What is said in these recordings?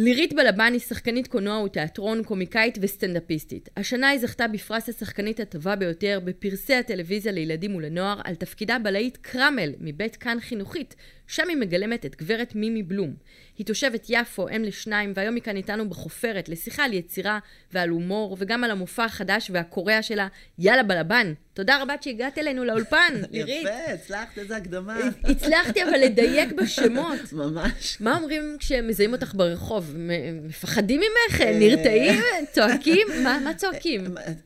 לירית בלבן היא שחקנית קולנוע ותיאטרון, קומיקאית וסטנדאפיסטית. השנה היא זכתה בפרס השחקנית הטובה ביותר בפרסי הטלוויזיה לילדים ולנוער על תפקידה בלהיט קרמל מבית כאן חינוכית, שם היא מגלמת את גברת מימי בלום. היא תושבת יפו, אם לשניים, והיום היא כאן איתנו בחופרת לשיחה על יצירה ועל הומור, וגם על המופע החדש והקורע שלה, יאללה בלבן. תודה רבה שהגעת אלינו לאולפן, לירית. יפה, הצלחת, איזה הקדמה. הצלחתי אבל לדייק בשמות. ממש. מה אומרים כשהם מזהים אותך ברחוב? מפחדים ממך? נרתעים? צועקים? מה צועקים?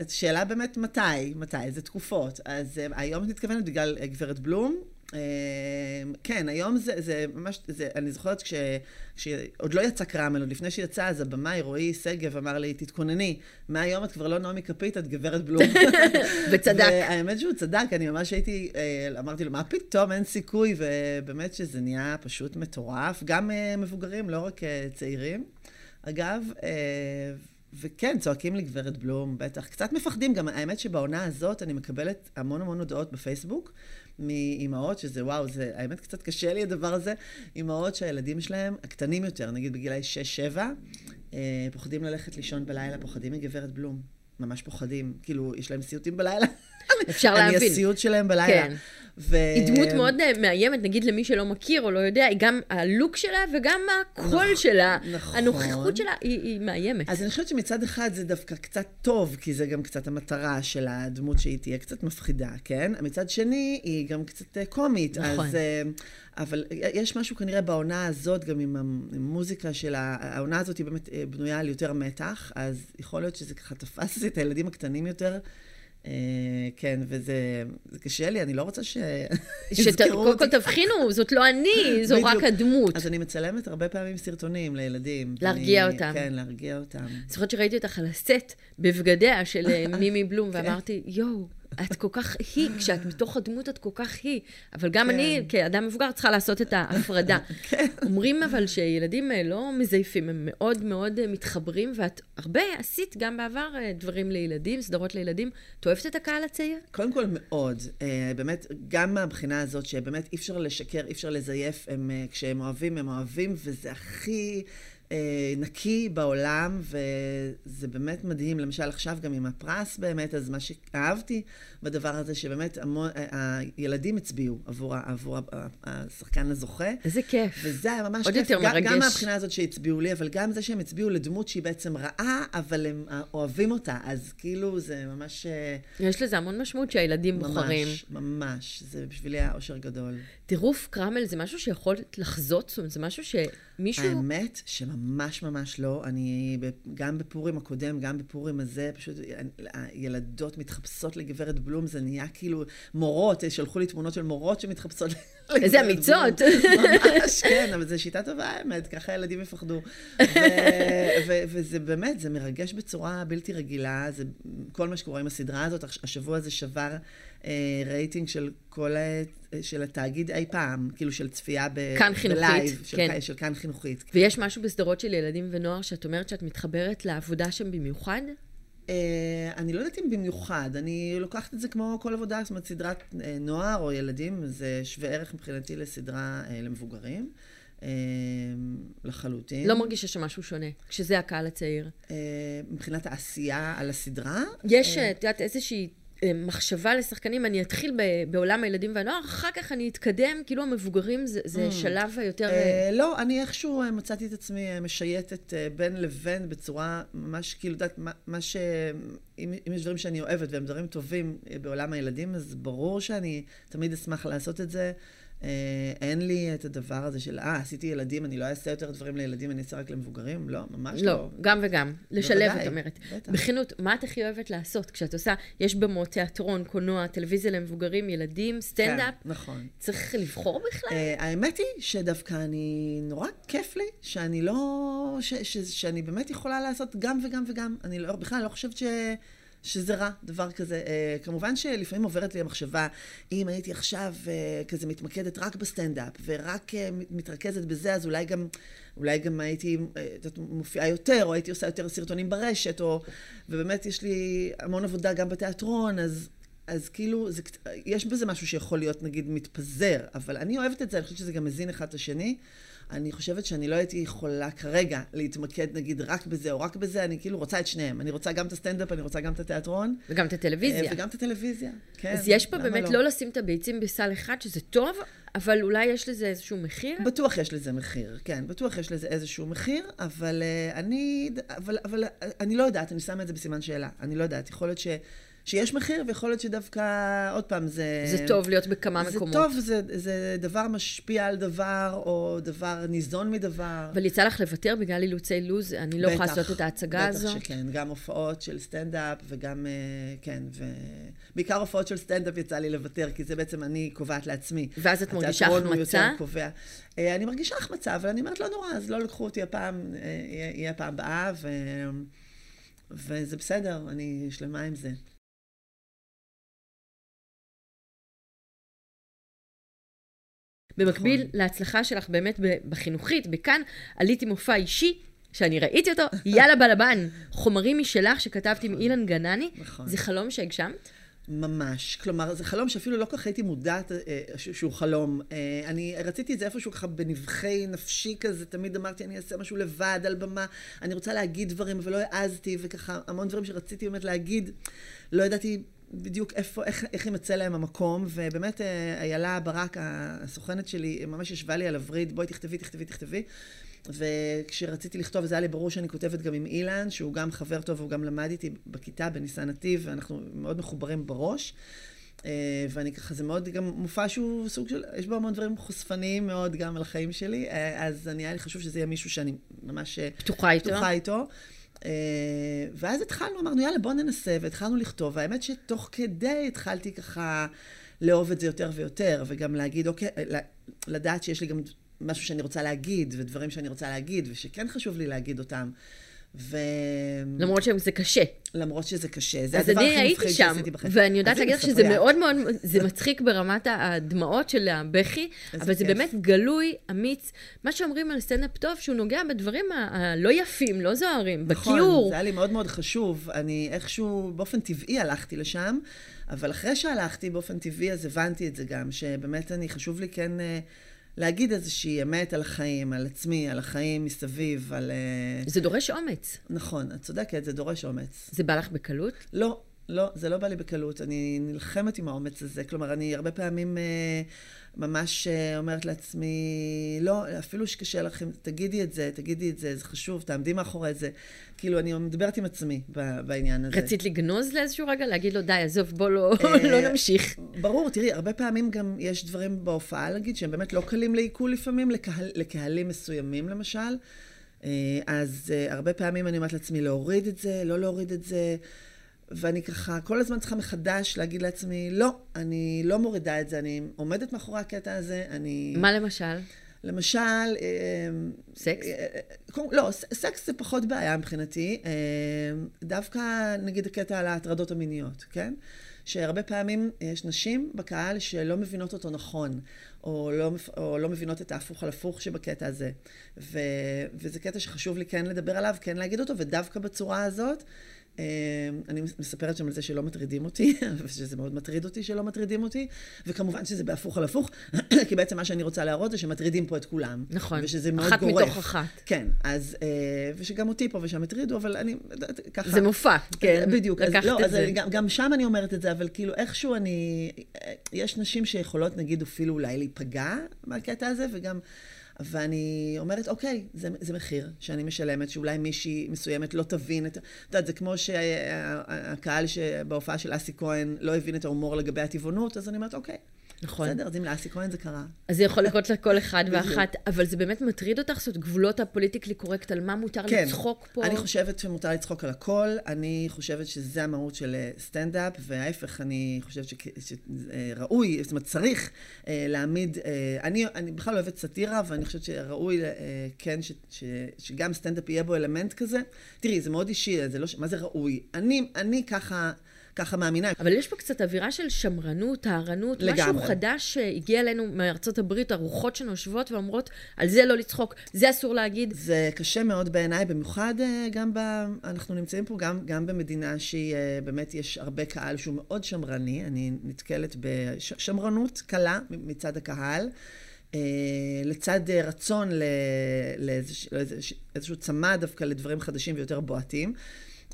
שאלה באמת מתי, מתי, זה תקופות. אז אה, היום את מתכוונת בגלל אה, גברת בלום. אה, כן, היום זה, זה ממש, זה, אני זוכרת כש, כשעוד לא יצא קרמל, עוד לפני שיצא, אז הבמאי רועי שגב אמר לי, תתכונני, מהיום את כבר לא נעמי כפית, את גברת בלום. וצדק. והאמת שהוא צדק, אני ממש הייתי, אה, אמרתי לו, מה פתאום, אין סיכוי, ובאמת שזה נהיה פשוט מטורף, גם אה, מבוגרים, לא רק אה, צעירים. אגב, וכן, צועקים לי גברת בלום, בטח. קצת מפחדים, גם האמת שבעונה הזאת אני מקבלת המון המון הודעות בפייסבוק מאימהות, שזה וואו, זה האמת קצת קשה לי הדבר הזה, אימהות שהילדים שלהם, הקטנים יותר, נגיד בגילאי 6-7, אה, פוחדים ללכת לישון בלילה, פוחדים מגברת בלום. ממש פוחדים, כאילו, יש להם סיוטים בלילה. אפשר אני להבין. הסיוט שלהם בלילה. כן. ו... היא דמות מאוד אה, מאיימת, נגיד למי שלא מכיר או לא יודע, היא גם הלוק שלה וגם הקול נכון, שלה, נכון. הנוכחות שלה, היא היא מאיימת. אז אני חושבת שמצד אחד זה דווקא קצת טוב, כי זה גם קצת המטרה של הדמות שהיא תהיה קצת מפחידה, כן? מצד שני, היא גם קצת אה, קומית. נכון. אז, אה, אבל יש משהו כנראה בעונה הזאת, גם עם המוזיקה של. העונה הזאת היא באמת בנויה על יותר מתח, אז יכול להיות שזה ככה תפס את הילדים הקטנים יותר. אה, כן, וזה זה קשה לי, אני לא רוצה ש... יזכרו שקודם כל אותי. תבחינו, זאת לא אני, זו רק. הדמות. אז אני מצלמת הרבה פעמים סרטונים לילדים. להרגיע אותם. כן, להרגיע אותם. זוכרת שראיתי אותך על הסט בבגדיה של אה, מימי בלום, כן. ואמרתי, יואו, את כל כך היא, כשאת בתוך הדמות את כל כך היא. אבל גם כן. אני, כאדם מבוגר, צריכה לעשות את ההפרדה. כן. אומרים אבל שילדים אה, לא מזייפים, הם מאוד מאוד אה, מתחברים, ואת הרבה עשית גם בעבר אה, דברים לילדים, סדרות לילדים. את אוהבת את הקהל הצעיר? קודם כל מאוד, באמת, גם מהבחינה הזאת שבאמת אי אפשר לשקר, אי אפשר לזייף, הם, כשהם אוהבים, הם אוהבים, וזה הכי אה, נקי בעולם, וזה באמת מדהים. למשל, עכשיו גם עם הפרס באמת, אז מה שאהבתי בדבר הזה, שבאמת המון, אה, הילדים הצביעו עבור, עבור השחקן הזוכה. איזה כיף. וזה היה ממש עוד כיף, יותר גם, מרגש. גם מהבחינה הזאת שהצביעו לי, אבל גם זה שהם הצביעו לדמות שהיא בעצם רעה, אבל הם אה, אוהבים אותה, אז כאילו זה ממש... אה, יש לזה המון משמעות שהילדים בוחרים. ממש, ממש. זה בשבילי היה אושר גדול. טירוף קרמל זה משהו שיכול לחזות? זאת אומרת, זה משהו שמישהו... האמת שממש ממש לא. אני גם בפורים הקודם, גם בפורים הזה, פשוט הילדות מתחפשות לגברת בלום, זה נהיה כאילו מורות, שלחו לי תמונות של מורות שמתחפשות איזה. אמיצות. ממש, כן, אבל זו שיטה טובה, האמת, ככה ילדים יפחדו. ו- ו- וזה באמת, זה מרגש בצורה בלתי רגילה, זה כל מה שקורה עם הסדרה הזאת. הש- השבוע הזה שבר אה, רייטינג של כל ה... של התאגיד אי פעם, כאילו של צפייה ב... כאן חינוכית, ב live, של, כן. של כאן חינוכית. ויש משהו בסדרות של ילדים ונוער שאת אומרת שאת מתחברת לעבודה שם במיוחד? אה, אני לא יודעת אם במיוחד, אני לוקחת את זה כמו כל עבודה, זאת אומרת, סדרת אה, נוער או ילדים, זה שווה ערך מבחינתי לסדרה אה, למבוגרים, אה, לחלוטין. לא מרגישה שמשהו שונה, כשזה הקהל הצעיר. אה, מבחינת העשייה על הסדרה. יש, את יודעת, איזושהי מחשבה לשחקנים, אני אתחיל ב- בעולם הילדים והנוער, אחר כך אני אתקדם, כאילו המבוגרים זה, זה שלב היותר... אה, אה, לא, אני איכשהו אה, מצאתי את עצמי משייטת בין לבין בצורה ממש, כאילו, יודעת, מה- מה ש... אם אם יש דברים שאני אוהבת והם דברים טובים בעולם הילדים, אז ברור שאני תמיד אשמח לעשות את זה. אה, אין לי את הדבר הזה של, אה, עשיתי ילדים, אני לא אעשה יותר דברים לילדים, אני אעשה רק למבוגרים. לא, ממש לא. לא, גם וגם. לשלב, את אומרת. בטח. בכנות, מה את הכי אוהבת לעשות כשאת עושה, יש במות תיאטרון, קולנוע, טלוויזיה למבוגרים, ילדים, סטנדאפ, כן, נכון. צריך לבחור בכלל? אה, האמת היא שדווקא אני, נורא כיף לי, שאני לא, ש, ש, שאני באמת יכולה לעשות גם וגם וגם. אני לא, בכלל לא חושבת ש... שזה רע, דבר כזה. אה, כמובן שלפעמים עוברת לי המחשבה, אם הייתי עכשיו אה, כזה מתמקדת רק בסטנדאפ, ורק אה, מתרכזת בזה, אז אולי גם, אולי גם הייתי אה, מופיעה יותר, או הייתי עושה יותר סרטונים ברשת, או... ובאמת יש לי המון עבודה גם בתיאטרון, אז אז כאילו, זה, יש בזה משהו שיכול להיות, נגיד, מתפזר, אבל אני אוהבת את זה, אני חושבת שזה גם מזין אחד את השני. אני חושבת שאני לא הייתי יכולה כרגע להתמקד נגיד רק בזה או רק בזה, אני כאילו רוצה את שניהם. אני רוצה גם את הסטנדאפ, אני רוצה גם את התיאטרון. וגם את הטלוויזיה. אה, וגם את הטלוויזיה, כן. אז יש פה באמת לא? לא לשים את הביצים בסל אחד, שזה טוב, אבל אולי יש לזה איזשהו מחיר? בטוח יש לזה מחיר, כן, בטוח יש לזה איזשהו מחיר, אבל uh, אני, אבל, אבל אני לא יודעת, אני שמה את זה בסימן שאלה. אני לא יודעת, יכול להיות ש... שיש מחיר, ויכול להיות שדווקא, עוד פעם, זה... זה טוב להיות בכמה זה מקומות. זה טוב, זה, זה דבר משפיע על דבר, או דבר ניזון מדבר. אבל יצא לך לוותר בגלל אילוצי לוז? אני לא יכולה לעשות את ההצגה בטח הזו? בטח שכן, גם הופעות של סטנדאפ, וגם, אה, כן, ובעיקר הופעות של סטנדאפ יצא לי לוותר, כי זה בעצם אני קובעת לעצמי. ואז את מרגישה החמצה? אה, אני מרגישה החמצה, אבל אני אומרת, לא נורא, אז לא לקחו אותי הפעם, אה, יהיה הפעם הבאה, ו... וזה בסדר, אני שלמה עם זה. במקביל נכון. להצלחה שלך באמת בחינוכית, בכאן, עליתי מופע אישי. שאני ראיתי אותו, יאללה בלבן, חומרים משלך שכתבתי עם אילן גנני, נכון. זה חלום שהגשמת? ממש. כלומר, זה חלום שאפילו לא כל כך הייתי מודעת אה, שהוא חלום. אה, אני רציתי את זה איפשהו ככה בנבחי נפשי כזה, תמיד אמרתי, אני אעשה משהו לבד על במה, אני רוצה להגיד דברים, אבל לא העזתי, וככה המון דברים שרציתי באמת להגיד, לא ידעתי בדיוק איפה, איך, איך יימצא להם המקום, ובאמת אה, איילה ברק, הסוכנת שלי, ממש ישבה לי על הווריד, בואי תכתבי, תכתבי, תכתבי. וכשרציתי לכתוב, זה היה לי ברור שאני כותבת גם עם אילן, שהוא גם חבר טוב, הוא גם למד איתי בכיתה בניסן נתיב, ואנחנו מאוד מחוברים בראש. אה, ואני ככה, זה מאוד גם מופע שהוא סוג של, יש בו המון דברים חושפניים מאוד גם על החיים שלי, אה, אז אני, היה לי חשוב שזה יהיה מישהו שאני ממש פתוחה איתו. פתוחה איתו. אה, ואז התחלנו, אמרנו, יאללה, בוא ננסה, והתחלנו לכתוב. והאמת שתוך כדי התחלתי ככה לאהוב את זה יותר ויותר, וגם להגיד, אוקיי, לדעת שיש לי גם משהו שאני רוצה להגיד, ודברים שאני רוצה להגיד, ושכן חשוב לי להגיד אותם. ו... למרות שזה קשה. למרות שזה קשה. זה הדבר הכי מפחיד שעשיתי בחיים. ואני יודעת להגיד לך שזה מאוד מאוד, זה מצחיק ברמת הדמעות של הבכי, אבל זה באמת גלוי, אמיץ. מה שאומרים על סטנדאפ טוב, שהוא נוגע בדברים הלא יפים, לא זוהרים, בכיור. נכון, זה היה לי מאוד מאוד חשוב. אני איכשהו, באופן טבעי הלכתי לשם, אבל אחרי שהלכתי באופן טבעי, אז הבנתי את זה גם, שבאמת אני, חשוב לי כן... אה, להגיד איזושהי אמת על החיים, על עצמי, על החיים מסביב, על... אה, זה דורש אומץ. נכון, את צודקת, זה דורש אומץ. זה בא לך בקלות? לא, לא, זה לא בא לי בקלות. אני נלחמת עם האומץ הזה. כלומר, אני הרבה פעמים אה, ממש אה, אומרת לעצמי, לא, אפילו שקשה לכם, תגידי את זה, תגידי את זה, זה חשוב, תעמדי מאחורי זה. כאילו, אני מדברת עם עצמי בעניין הזה. רצית לגנוז לאיזשהו רגע? להגיד לו, די, עזוב, בוא לא, לא נמשיך. ברור, תראי, הרבה פעמים גם יש דברים בהופעה, להגיד, שהם באמת לא קלים לעיכול לפעמים, לקהל, לקהלים מסוימים למשל. אז הרבה פעמים אני אומרת לעצמי, להוריד את זה, לא להוריד את זה. ואני ככה כל הזמן צריכה מחדש להגיד לעצמי, לא, אני לא מורידה את זה, אני עומדת מאחורי הקטע הזה, אני... מה למשל? למשל... אה, סקס? אה, אה, לא, סקס זה פחות בעיה מבחינתי. דווקא נגיד הקטע על ההטרדות המיניות, כן? שהרבה פעמים יש נשים בקהל שלא מבינות אותו נכון, או לא, או לא מבינות את ההפוך על הפוך שבקטע הזה. ו, וזה קטע שחשוב לי כן לדבר עליו, כן להגיד אותו, ודווקא בצורה הזאת. אמ, אני מספרת שם על זה שלא מטרידים אותי, ושזה מאוד מטריד אותי שלא מטרידים אותי, וכמובן שזה בהפוך על הפוך, כי בעצם מה שאני רוצה להראות זה שמטרידים פה את כולם. נכון, ושזה מאוד אחת גורף. מתוך אחת. כן, אז, אה, ושגם אותי פה ושם הטרידו, אבל אני, ככה... זה מופע, כן. בדיוק, אז לא, אז גם, גם שם אני אומרת את זה, אבל כאילו איכשהו אני, יש נשים שיכולות נגיד אפילו אולי להיפגע מהקטע הזה, וגם... ואני אומרת, אוקיי, זה, זה מחיר שאני משלמת, שאולי מישהי מסוימת לא תבין את... את יודעת, זה כמו שהקהל בהופעה של אסי כהן לא הבין את ההומור לגבי הטבעונות, אז אני אומרת, אוקיי, נכון. בסדר, אז אם לאסי כהן זה קרה. אז זה יכול לקרות לכל אחד ואחת, אבל זה באמת מטריד אותך, זאת גבולות הפוליטיקלי קורקט, על מה מותר כן. לצחוק פה? אני חושבת שמותר לצחוק על הכל, אני חושבת שזה המהות של אה, סטנדאפ, וההפך, אני חושבת שראוי, זאת אומרת, צריך אה, להעמיד, אה, אני, אני בכלל אוהבת סאטירה, ואני חושבת שראוי, כן, ש, ש, שגם סטנדאפ יהיה בו אלמנט כזה. תראי, זה מאוד אישי, זה לא, מה זה ראוי? אני, אני ככה... ככה מאמינה. אבל יש פה קצת אווירה של שמרנות, טהרנות, משהו חדש שהגיע אלינו מארצות הברית, הרוחות שנושבות ואומרות, על זה לא לצחוק, זה אסור להגיד. זה קשה מאוד בעיניי, במיוחד אה, גם ב... אנחנו נמצאים פה גם, גם במדינה שהיא, אה, באמת יש הרבה קהל שהוא מאוד שמרני, אני נתקלת בשמרנות קלה מצד הקהל. אה, לצד רצון לאיזשהו צמא דווקא לדברים חדשים ויותר בועטים.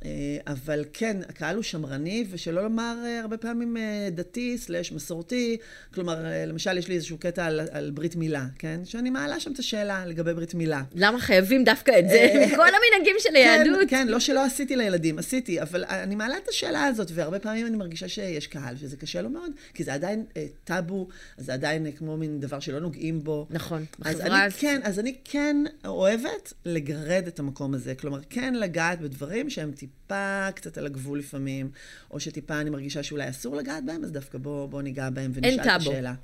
אה, אבל כן, הקהל הוא שמרני, ושלא לומר אה, הרבה פעמים אה, דתי סלש מסורתי. כלומר, למשל, יש לי איזשהו קטע על, על ברית מילה, כן? שאני מעלה שם את השאלה לגבי ברית מילה. למה חייבים דווקא את זה? מכל המנהגים של היהדות. כן, כן, לא שלא עשיתי לילדים, עשיתי, אבל אני מעלה את השאלה הזאת, והרבה פעמים אני מרגישה שיש קהל, שזה קשה לו מאוד, כי זה עדיין טאבו, זה עדיין כמו מין דבר שלא נוגעים בו. נכון, בחברה... אז אני כן, אז אני כן אוהבת לגרד את המקום הזה. כלומר, כן לגעת בדברים שהם טיפ... טיפה קצת על הגבול לפעמים, או שטיפה אני מרגישה שאולי אסור לגעת בהם, אז דווקא בואו בוא ניגע בהם ונשאל את השאלה.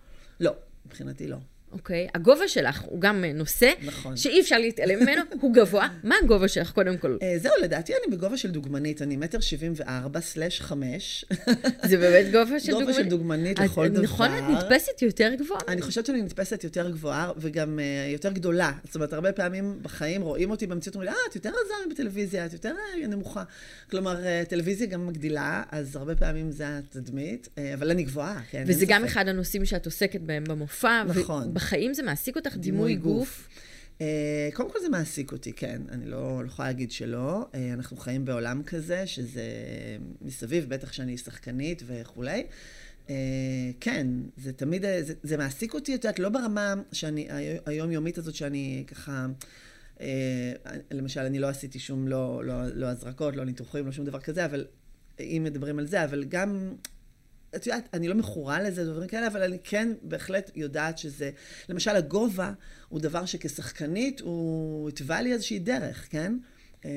לא, מבחינתי לא. אוקיי? הגובה שלך הוא גם נושא, נכון. שאי אפשר להתעלם ממנו, הוא גבוה. מה הגובה שלך, קודם כל? אה, זהו, לדעתי אני בגובה של דוגמנית, אני מטר שבעים וארבע סלש חמש. זה באמת גובה של דוגמנית? גובה של דוגמנית לכל דבר. נכון, את נתפסת יותר גבוהה? אני חושבת שאני נתפסת יותר גבוהה, וגם uh, יותר גדולה. זאת אומרת, הרבה פעמים בחיים רואים אותי במציאות, אומרים לי, אה, את יותר רזה מבטלוויזיה, את יותר uh, נמוכה. כלומר, טלוויזיה גם מגדילה, אז הרבה פעמים זה התדמית, אבל אני גבוהה, כן. וזה גם אחד הנושאים שאת עוסקת בהם במופע. נכון. ובחיים זה מעסיק אותך דימוי גוף? Uh, קודם כל זה מעסיק אותי, כן. אני לא, לא יכולה להגיד שלא. Uh, אנחנו חיים בעולם כזה, שזה מסביב, בטח שאני שחקנית וכולי. Uh, כן, זה תמיד, זה, זה מעסיק אותי, את יודעת, לא ברמה שאני, היומיומית הזאת שאני ככה... Uh, למשל, אני לא עשיתי שום, לא, לא, לא הזרקות, לא ניתוחים, לא שום דבר כזה, אבל אם מדברים על זה, אבל גם את יודעת, אני לא מכורה לזה, דברים כאלה, אבל אני כן בהחלט יודעת שזה... למשל, הגובה הוא דבר שכשחקנית הוא התווה לי איזושהי דרך, כן? אמ,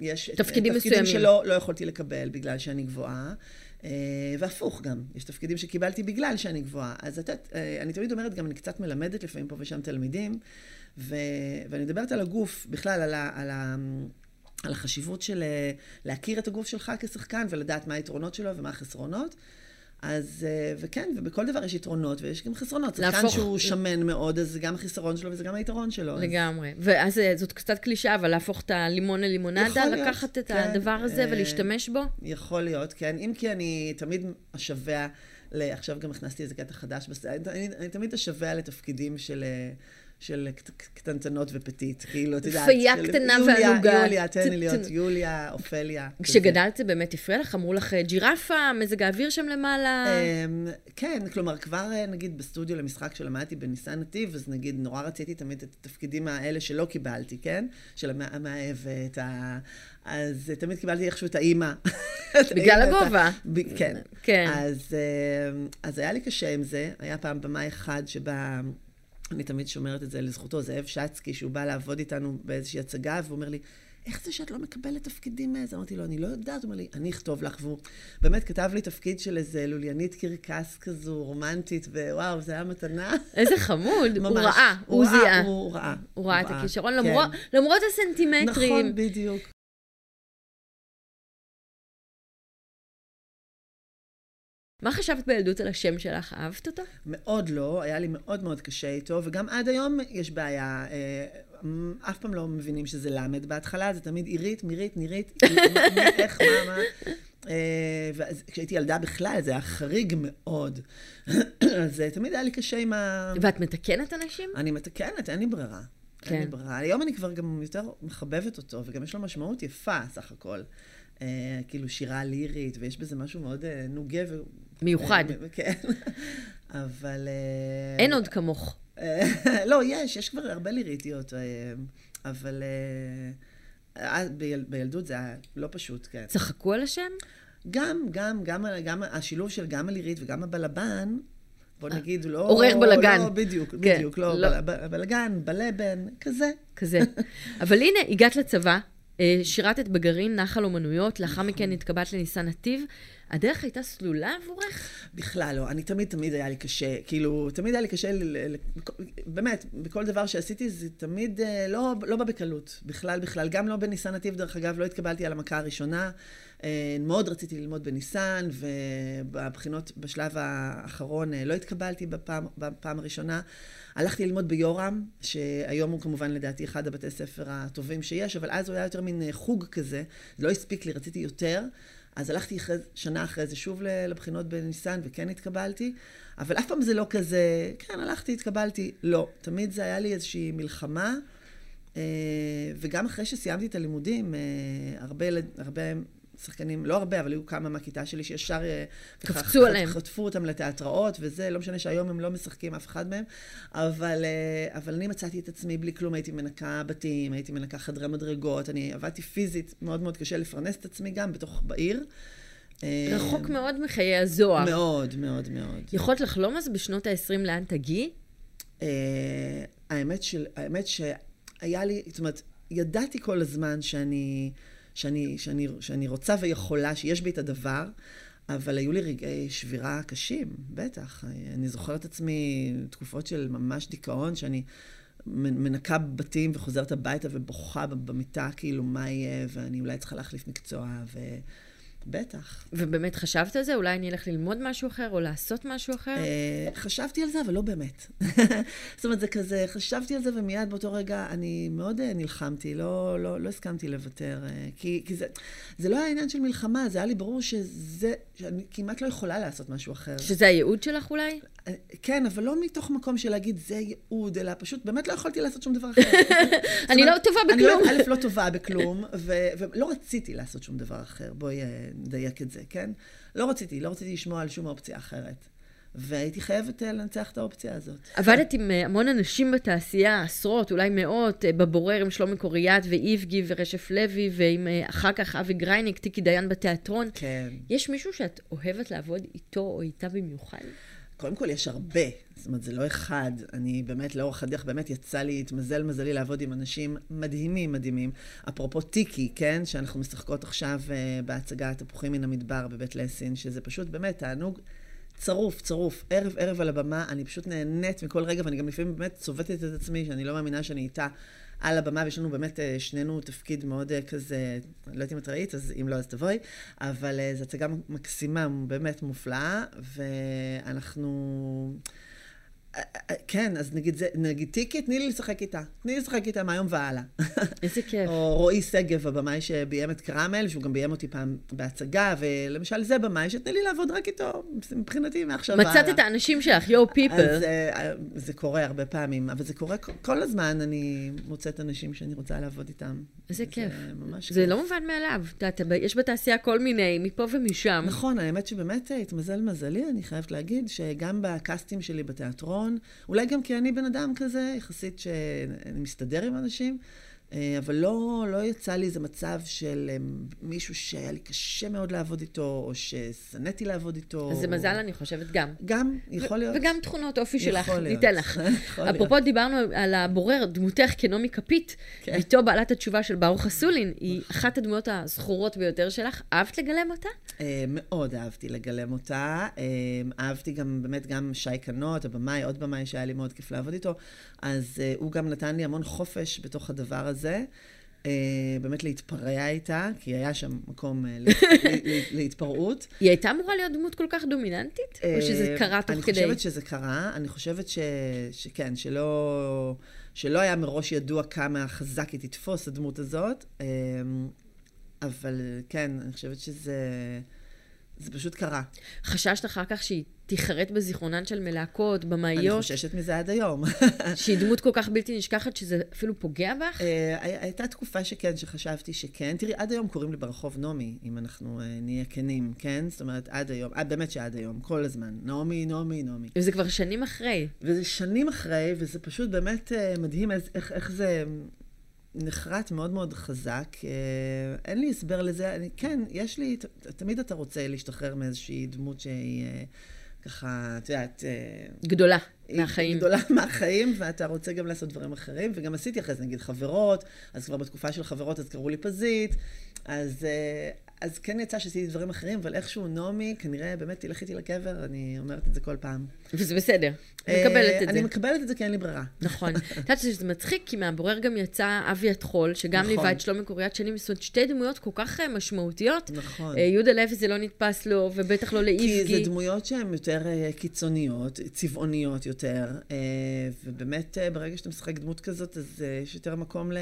יש תפקידים מסוימים. תפקידים שלא לא יכולתי לקבל בגלל שאני גבוהה. אה, והפוך גם, יש תפקידים שקיבלתי בגלל שאני גבוהה. אז את יודעת, אה, אני תמיד אומרת, גם אני קצת מלמדת לפעמים פה ושם תלמידים, ו, ואני מדברת על הגוף, בכלל, על, ה, על, ה, על החשיבות של אה, להכיר את הגוף שלך כשחקן ולדעת מה היתרונות שלו ומה החסרונות. אז, אה, וכן, ובכל דבר יש יתרונות ויש גם חסרונות. שחקן להפוך... שהוא שמן מאוד, אז זה גם החיסרון שלו וזה גם היתרון שלו. לגמרי. אז... ואז אה, זאת קצת קלישאה, אבל להפוך את הלימון ללימונדה, לקחת את כן, הדבר הזה אה, ולהשתמש בו? יכול להיות, כן. אם כי אני תמיד אשווה, עכשיו גם הכנסתי איזה קטע חדש, אני, אני תמיד אשווה לתפקידים של... של קטנטנות ופטית, כאילו, את יודעת. פייה קטנה וענוגה. יוליה, תן לי להיות יוליה, אופליה. כשגדלת באמת הפריע לך? אמרו לך ג'ירפה, מזג האוויר שם למעלה? אמ, כן, כלומר, כבר אה, נגיד בסטודיו למשחק שלמדתי בניסן נתיב, אז נגיד נורא רציתי תמיד את התפקידים האלה שלא קיבלתי, כן? של המאהבת, אז תמיד קיבלתי איכשהו את האימא. בגלל הגובה. כן. כן. אמ, אז היה לי קשה עם זה. היה פעם במה אחד שבה... אני תמיד שומרת את זה לזכותו, זאב שצקי, שהוא בא לעבוד איתנו באיזושהי הצגה, והוא אומר לי, איך זה שאת לא מקבלת תפקידים מאיזה? אמרתי לו, אני לא יודעת. הוא אומר לי, אני אכתוב לך. והוא באמת כתב לי תפקיד של איזה לוליינית קרקס כזו, רומנטית, ווואו, זה היה מתנה. איזה חמוד. ממש. הוא ראה, הוא זיהה. הוא ראה. הוא ראה את הכישרון, כן. למרות הסנטימטרים. נכון, בדיוק. מה חשבת בילדות על השם שלך? אהבת אותו? מאוד לא, היה לי מאוד מאוד קשה איתו, וגם עד היום יש בעיה. אה, אף פעם לא מבינים שזה למד בהתחלה, זה תמיד עירית, מירית, נירית, איך, מה, מה. אה, וכשהייתי ילדה בכלל, זה היה חריג מאוד. אז אה, תמיד היה לי קשה עם ה... ואת מתקנת אנשים? אני מתקנת, אין לי ברירה. כן. אין לי ברירה. היום אני כבר גם יותר מחבבת אותו, וגם יש לו משמעות יפה, סך הכל. כאילו שירה לירית, ויש בזה משהו מאוד נוגה. מיוחד. כן, אבל... אה, אין עוד כמוך. לא, יש, יש כבר הרבה ליריטיות, אבל בילדות זה היה לא פשוט, כן. צחקו על השם? גם, גם, גם, גם השילוב של גם הלירית וגם הבלבן, בוא נגיד, לא... עורר בלאגן. לא, בדיוק, כן, בדיוק, לא, לא. בלאגן, בלבן, כזה. כזה. אבל הנה, הגעת לצבא, שירתת בגרעין נחל אומנויות, לאחר מכן התקבלת לניסן נתיב. הדרך הייתה סלולה עבורך? בכלל לא. אני תמיד, תמיד היה לי קשה. כאילו, תמיד היה לי קשה, באמת, בכל דבר שעשיתי זה תמיד אה, לא, לא בא בקלות. בכלל, בכלל. גם לא בניסן נתיב, דרך אגב, לא התקבלתי על המכה הראשונה. אה, מאוד רציתי ללמוד בניסן, ובבחינות בשלב האחרון אה, לא התקבלתי בפעם, בפעם הראשונה. הלכתי ללמוד ביורם, שהיום הוא כמובן לדעתי אחד הבתי ספר הטובים שיש, אבל אז הוא היה יותר מין חוג כזה. זה לא הספיק לי, רציתי יותר. אז הלכתי אחרי, שנה אחרי זה שוב לבחינות בניסן, וכן התקבלתי. אבל אף פעם זה לא כזה, כן, הלכתי, התקבלתי. לא. תמיד זה היה לי איזושהי מלחמה. אה, וגם אחרי שסיימתי את הלימודים, אה, הרבה, הרבה שחקנים, לא הרבה, אבל היו כמה מהכיתה שלי שישר אה, ככה קפצו עליהם. חטפו אותם לתיאטראות, וזה, לא משנה שהיום הם לא משחקים אף אחד מהם, אבל, אה, אבל אני מצאתי את עצמי בלי כלום, הייתי מנקה בתים, הייתי מנקה חדרי מדרגות, אני עבדתי פיזית, מאוד מאוד קשה לפרנס את עצמי גם בתוך, בעיר. אה, רחוק מאוד מחיי הזוהר. מאוד, מאוד, מאוד. יכולת לחלום אז בשנות ה-20 לאן תגיעי? האמת, של, האמת שהיה לי, זאת אומרת, ידעתי כל הזמן שאני, שאני, שאני, שאני רוצה ויכולה, שיש בי את הדבר, אבל היו לי רגעי שבירה קשים, בטח. אני זוכרת עצמי תקופות של ממש דיכאון, שאני מנקה בתים וחוזרת הביתה ובוכה במיטה, כאילו, מה יהיה, ואני אולי צריכה להחליף מקצוע, ו... בטח. ובאמת חשבת על זה? אולי אני אלך ללמוד משהו אחר או לעשות משהו אחר? אה, חשבתי על זה, אבל לא באמת. זאת אומרת, זה כזה, חשבתי על זה ומיד באותו רגע אני מאוד אה, נלחמתי, לא, לא, לא הסכמתי לוותר. אה, כי, כי זה, זה לא היה עניין של מלחמה, זה היה לי ברור שזה, שאני כמעט לא יכולה לעשות משהו אחר. שזה הייעוד שלך אולי? כן, אבל לא מתוך מקום של להגיד, זה ייעוד, אלא פשוט באמת לא יכולתי לעשות שום דבר אחר. אני לא טובה אני בכלום. לא, א', לא טובה בכלום, ולא רציתי לעשות שום דבר אחר. בואי אה, נדייק את זה, כן? לא רציתי, לא רציתי לשמוע על שום אופציה אחרת. והייתי חייבת אה, לנצח את האופציה הזאת. עבדת עם אה, המון אנשים בתעשייה, עשרות, אולי מאות, בבורר עם שלומי קוריאט ואיבגי ורשף לוי, ועם אחר כך אבי גרייניק, טיקי דיין בתיאטרון. כן. יש מישהו שאת אוהבת לעבוד איתו או איתה במיוחד? קודם כל, יש הרבה. זאת אומרת, זה לא אחד. אני באמת, לאורך הדרך, באמת יצא לי, התמזל מזלי לעבוד עם אנשים מדהימים, מדהימים. אפרופו טיקי, כן? שאנחנו משחקות עכשיו uh, בהצגה תפוחים מן המדבר בבית לסין, שזה פשוט באמת תענוג צרוף, צרוף. ערב, ערב על הבמה, אני פשוט נהנית מכל רגע, ואני גם לפעמים באמת צובטת את עצמי, שאני לא מאמינה שאני איתה. על הבמה, ויש לנו באמת אה, שנינו תפקיד מאוד אה, כזה, לא יודעת אם את ראית, אז אם לא, אז תבואי, אבל אה, זו הצגה מקסימה, באמת מופלאה, ואנחנו... כן, אז נגיד, זה, נגיד טיקי, תני לי לשחק איתה. תני לי לשחק איתה מהיום והלאה. איזה כיף. או רועי שגב, הבמאי שביים את קרמל, שהוא גם ביים אותי פעם בהצגה, ולמשל זה במאי שתני לי לעבוד רק איתו, מבחינתי מעכשיו והלאה. מצאת את האנשים שלך, יו פיפל. אז אה, זה קורה הרבה פעמים, אבל זה קורה כל הזמן, אני מוצאת אנשים שאני רוצה לעבוד איתם. איזה כיף. זה ממש זה כיף. לא מובן מאליו. את יודעת, יש בתעשייה כל מיני, מפה ומשם. נכון, האמת שבאמת התמזל מזלי, אני חייבת להגיד, שגם בקאסטים שלי בתיאטרון, אולי גם כי אני בן אדם כזה, יחסית שאני מסתדר עם אנשים, אבל לא, לא יצא לי איזה מצב של אה, מישהו שהיה לי קשה מאוד לעבוד איתו, או ששנאתי לעבוד איתו. אז זה מזל, אני חושבת, גם. גם, יכול להיות. וגם תכונות אופי שלך, יכול להיות. ניתן לך. להיות. אפרופו, דיברנו על הבורר, דמותך כנעמי כפית, כן. בתו בעלת התשובה של ברוך אסולין, היא אחת הדמויות הזכורות ביותר שלך. אהבת לגלם אותה? אה, מאוד אהבתי לגלם אותה. אה, אהבתי גם, באמת, גם שי קנות, הבמאי, עוד במאי שהיה לי מאוד כיף לעבוד איתו. אז אה, הוא גם נתן לי המון חופש בתוך הדבר הזה. אה, באמת להתפרע איתה, כי היה שם מקום אה, להתפרעות. היא הייתה אמורה להיות דמות כל כך דומיננטית? או שזה אה, קרה תוך אני כדי? חושבת שזה קרה, אני חושבת ש... שכן, שלא... שלא היה מראש ידוע כמה חזק היא תתפוס, הדמות הזאת. אבל כן, אני חושבת שזה... זה פשוט קרה. חששת אחר כך שהיא תיחרט בזיכרונן של מלהקות, אני במאיות, חוששת מזה עד היום. שהיא דמות כל כך בלתי נשכחת, שזה אפילו פוגע בך? אה, הי- הייתה תקופה שכן, שחשבתי שכן. תראי, עד היום קוראים לי ברחוב נעמי, אם אנחנו אה, נהיה כנים, כן? זאת אומרת, עד היום, אה, באמת שעד היום, כל הזמן. נעמי, נעמי, נעמי. וזה כבר שנים אחרי. וזה שנים אחרי, וזה פשוט באמת מדהים איך זה נחרט מאוד מאוד חזק. אה, אין לי הסבר לזה. אני, כן, יש לי, ת- תמיד אתה רוצה להשתחרר מאיזושהי דמות שהיא אה, ככה, את יודעת... אה, גדולה מהחיים. גדולה מהחיים, ואתה רוצה גם לעשות דברים אחרים, וגם עשיתי אחרי זה, נגיד, חברות, אז כבר בתקופה של חברות אז קראו לי פזית, אז, אז כן יצא שעשיתי דברים אחרים, אבל איכשהו נעמי, כנראה באמת תלך איתי לקבר, אני אומרת את זה כל פעם. וזה בסדר, אה, מקבלת את זה. אני מקבלת את זה כי אין לי ברירה. נכון. את יודעת שזה מצחיק, כי מהבורר גם יצא אבי הטחול, שגם נכון. ליווה את שלומי קוריאת שנים, זאת אומרת, שתי דמויות כל כך אה, משמעותיות. נכון. אה, יהודה לוי זה לא נתפס לו, ובטח לא כי לאיבגי. זה דמויות שהן יותר קיצוניות, צבעוניות יותר, ובאמת ברגע שאתה משחק דמות כזאת, אז יש יותר מקום ל...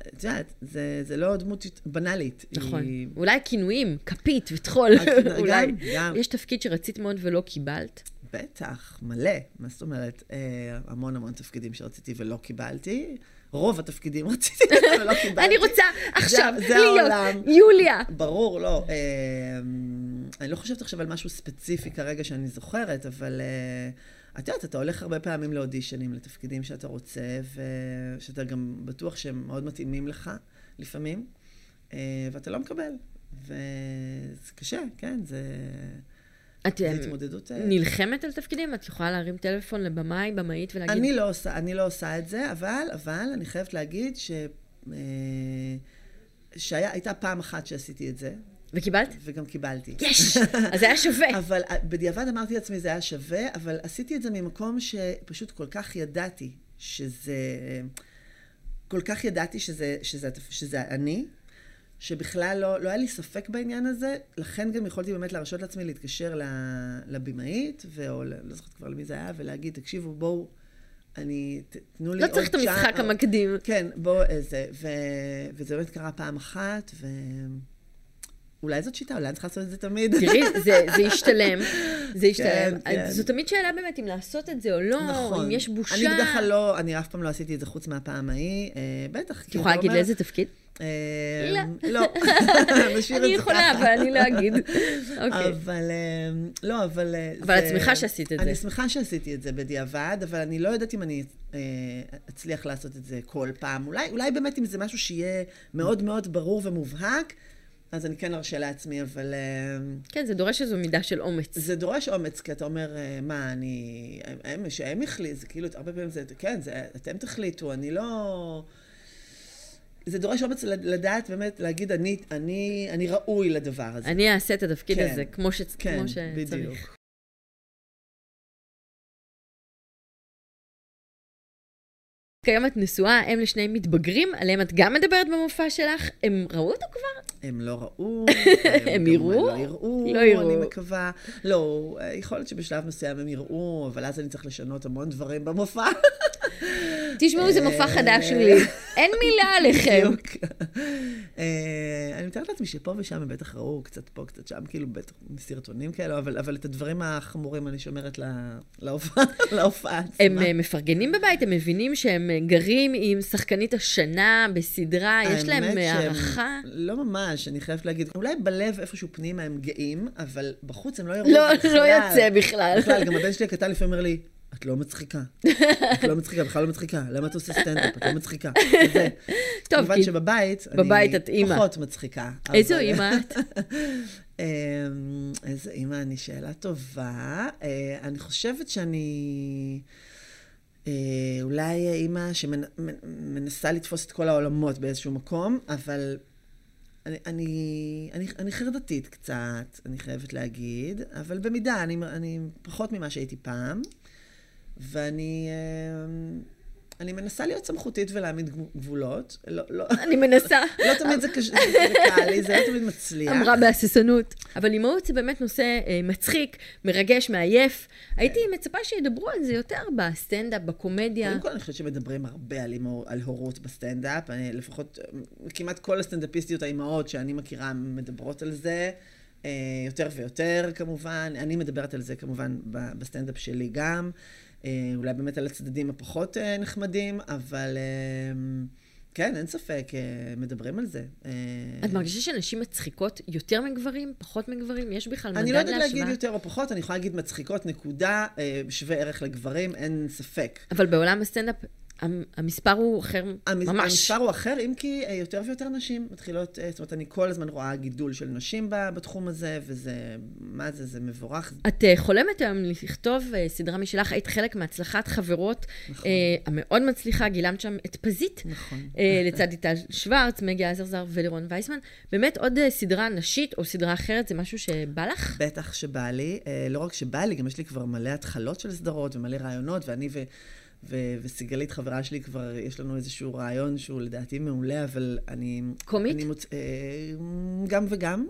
את יודעת, זה, זה לא דמות בנאלית. נכון. היא... אולי כינויים, כפית וטחול. גם, אולי. גם. יש תפקיד שרצית מאוד ולא קיבלת? בטח, מלא. מה זאת אומרת? אה, המון המון תפקידים שרציתי ולא קיבלתי. רוב התפקידים רציתי ולא קיבלתי. אני רוצה עכשיו זה, זה להיות העולם. יוליה. ברור, לא. אה, אני לא חושבת עכשיו על משהו ספציפי כרגע שאני זוכרת, אבל אה, את יודעת, אתה הולך הרבה פעמים לאודישנים, לתפקידים שאתה רוצה, ושאתה גם בטוח שהם מאוד מתאימים לך, לפעמים, אה, ואתה לא מקבל. וזה קשה, כן, זה... את אה, התמודדות... אה, נלחמת על תפקידים? את יכולה להרים טלפון לבמאי, במאית ולהגיד... אני לא עושה, אני לא עושה את זה, אבל, אבל אני חייבת להגיד ש... שהייתה פעם אחת שעשיתי את זה, וקיבלת? וגם קיבלתי. יש! אז זה היה שווה. אבל אה, בדיעבד אמרתי לעצמי, זה היה שווה, אבל עשיתי את זה ממקום שפשוט כל כך ידעתי שזה... כל כך ידעתי שזה, שזה, שזה אני, שבכלל לא, לא היה לי ספק בעניין הזה, לכן גם יכולתי באמת להרשות לעצמי להתקשר לבמאית, או לא זוכרת כבר למי זה היה, ולהגיד, תקשיבו, בואו, אני, תנו לי לא עוד צריך את המשחק שעה." המקדים. כן, בואו, איזה, ו, וזה באמת קרה פעם אחת, ו... אולי זאת שיטה, אולי אני צריכה לעשות את זה תמיד. תראי, זה זה ישתלם. זה ישתלם. כן, כן. זו תמיד שאלה באמת אם לעשות את זה או לא, נכון. אם יש בושה. אני בדרך כלל לא, אני אף פעם לא עשיתי את זה חוץ מהפעם ההיא. אה, בטח. את יכולה להגיד לאיזה תפקיד? אה, לא. לא. אני יכולה. אבל אני לא אגיד. אוקיי. אבל, אה, לא, אבל... אה, אבל את שמחה שעשית את זה. אני שמחה שעשיתי את זה בדיעבד, אבל אני לא יודעת אם אני אצליח לעשות את זה כל פעם. אולי באמת אם זה משהו שיהיה מאוד מאוד ברור ומובהק, אז אני כן ארשה לעצמי, אבל אה, כן, זה דורש איזו מידה של אומץ. זה דורש אומץ, כי אתה אומר, אה, מה, אני... הם, שהם החליטו, זה כאילו, הרבה פעמים זה, כן, זה, אתם תחליטו, אני לא... זה דורש אומץ לדעת באמת, להגיד, אני, אני, אני ראוי לדבר הזה. אני אעשה את התפקיד כן. הזה כמו ש- כן, כמו שצריך. בדיוק. כיום את נשואה, אם לשני מתבגרים, עליהם את גם מדברת במופע שלך. הם ראו אותו כבר? הם לא ראו, הם יראו? לא יראו, לא יראו. אני מקווה. לא, יכול להיות שבשלב מסוים הם יראו, אבל אז אני צריך לשנות המון דברים במופע. תשמעו, זה מופע חדש שלי. אין מילה עליכם. בדיוק. אה, אני מתארת לעצמי שפה ושם הם בטח ראו, קצת פה, קצת שם, כאילו בטח מסרטונים כאלו, אבל את הדברים החמורים אני שומרת להופעה עצמה. הם אה, מפרגנים בבית, הם מבינים שהם אה, גרים עם שחקנית השנה בסדרה, יש להם אה, הערכה. לא ממש, אני חייבת להגיד. אולי בלב איפשהו פנימה הם גאים, אבל בחוץ הם לא יראו לא, בכלל. לא יוצא בכלל. בכלל, גם הבן שלי הקטן לפעמים אומר לי, את לא מצחיקה. את לא מצחיקה, בכלל לא מצחיקה. למה את עושה סטנדאפ? את לא מצחיקה. וזה. טוב, כמובן שבבית, בבית את אני אימא. פחות מצחיקה. איזו אימא את? אמ, איזה אימא אני, שאלה טובה. אה, אני חושבת שאני אה, אולי אימא שמנסה לתפוס את כל העולמות באיזשהו מקום, אבל אני, אני, אני, אני חרדתית קצת, אני חייבת להגיד, אבל במידה, אני, אני פחות ממה שהייתי פעם, ואני אמ, אני מנסה להיות סמכותית ולהעמיד גבולות. לא, לא, אני מנסה. לא תמיד זה, קש... זה קל לי, זה לא תמיד מצליח. אמרה בהססנות. אבל אימהות זה באמת נושא אה, מצחיק, מרגש, מעייף. הייתי מצפה שידברו על זה יותר בסטנדאפ, בקומדיה. קודם כל, אני חושבת שמדברים הרבה על, על הורות בסטנדאפ. אני, לפחות, כמעט כל הסטנדאפיסטיות, האימהות שאני מכירה, מדברות על זה. אה, יותר ויותר, כמובן. אני מדברת על זה, כמובן, בסטנדאפ שלי גם. אה, אולי באמת על הצדדים הפחות אה, נחמדים, אבל אה, כן, אין ספק, מדברים על זה. את מרגישה שנשים מצחיקות יותר מגברים, פחות מגברים? יש בכלל מדד אני להשוואה? לא יודעת להגיד יותר או פחות, אני יכולה להגיד מצחיקות, נקודה, שווה ערך לגברים, אין ספק. אבל בעולם הסטנדאפ המספר הוא אחר ממש. המספר הוא אחר, אם כי אה, יותר ויותר נשים מתחילות, אה, זאת אומרת, אני כל הזמן רואה גידול של נשים בתחום הזה, וזה, מה זה, זה מבורך. את אה, חולמת היום לכתוב סדרה משלך, היית חלק מהצלחת חברות נכון. המאוד מצליחה, גילמת שם את פזית. נכון. לצד איטל שוורץ, מגי עזרזר ולירון וייסמן. באמת עוד סדרה נשית או סדרה אחרת, זה משהו שבא לך? בטח שבא לי. לא רק שבא לי, גם יש לי כבר מלא התחלות של סדרות ומלא רעיונות, ואני ו... ו- וסיגלית, חברה שלי, כבר יש לנו איזשהו רעיון שהוא לדעתי מעולה, אבל אני... קומית? אני מוצ... אה, גם וגם.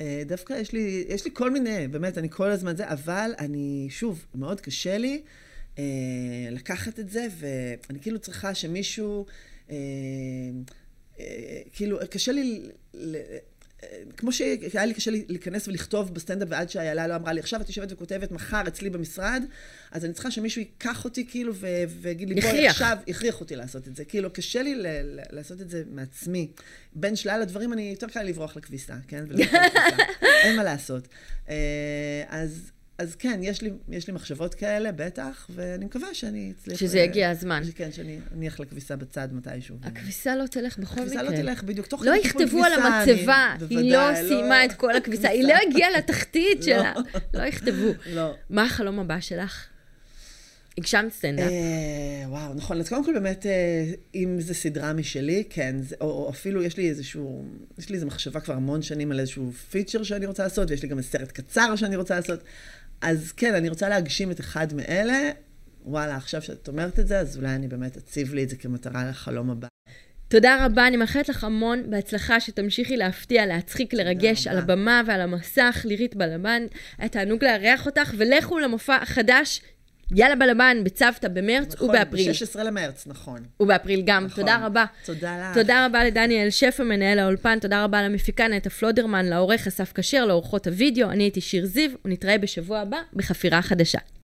אה, דווקא יש לי, יש לי כל מיני, באמת, אני כל הזמן זה, אבל אני, שוב, מאוד קשה לי אה, לקחת את זה, ואני כאילו צריכה שמישהו, אה, אה, כאילו, קשה לי... כמו שהיה לי קשה להיכנס ולכתוב בסטנדאפ, ועד שאיילה לא אמרה לי, עכשיו את יושבת וכותבת מחר אצלי במשרד, אז אני צריכה שמישהו ייקח אותי כאילו ויגיד לי, בואי עכשיו, הכריח אותי לעשות את זה. כאילו, קשה לי לעשות את זה מעצמי. בין שלל הדברים, אני יותר קל לברוח לכביסה, כן? אין מה לעשות. אה, אז... אז כן, יש לי, יש לי מחשבות כאלה, בטח, ואני מקווה שאני אצליח... שזה יגיע הזמן. כן, שאני אניח לכביסה בצד מתישהו. הכביסה לא תלך בכל הכביסה מקרה. הכביסה לא תלך, בדיוק, תוך לא יכתבו על המצבה, אני, היא לא, לא סיימה את כל הכביסה, היא לא הגיעה לתחתית לא. שלה. לא יכתבו. לא. מה החלום הבא שלך? הגשמת סטנדאפ. אה, וואו, נכון. אז קודם כל באמת, אה, אם זו סדרה משלי, כן, או אפילו יש לי איזשהו, יש לי איזו מחשבה כבר המון שנים על איזשהו פיצ'ר שאני רוצה לעשות, ויש לי גם סרט קצר שאני רוצה לעשות. אז כן, אני רוצה להגשים את אחד מאלה. וואלה, עכשיו שאת אומרת את זה, אז אולי אני באמת אציב לי את זה כמטרה לחלום הבא. תודה רבה, אני מאחלת לך המון בהצלחה, שתמשיכי להפתיע, להצחיק, לרגש על הבמה ועל המסך, לירית בלבן. היה תענוג לארח אותך, ולכו למופע החדש, יאללה בלבן, בצוותא במרץ נכון, ובאפריל. נכון, ב-16 למרץ, נכון. ובאפריל גם. נכון. תודה רבה. תודה לך. תודה רבה לדניאל שפע, מנהל האולפן, תודה רבה למפיקה נטע פלודרמן, לעורך אסף כשר, לאורחות הוידאו. אני הייתי שיר זיו, ונתראה בשבוע הבא בחפירה חדשה.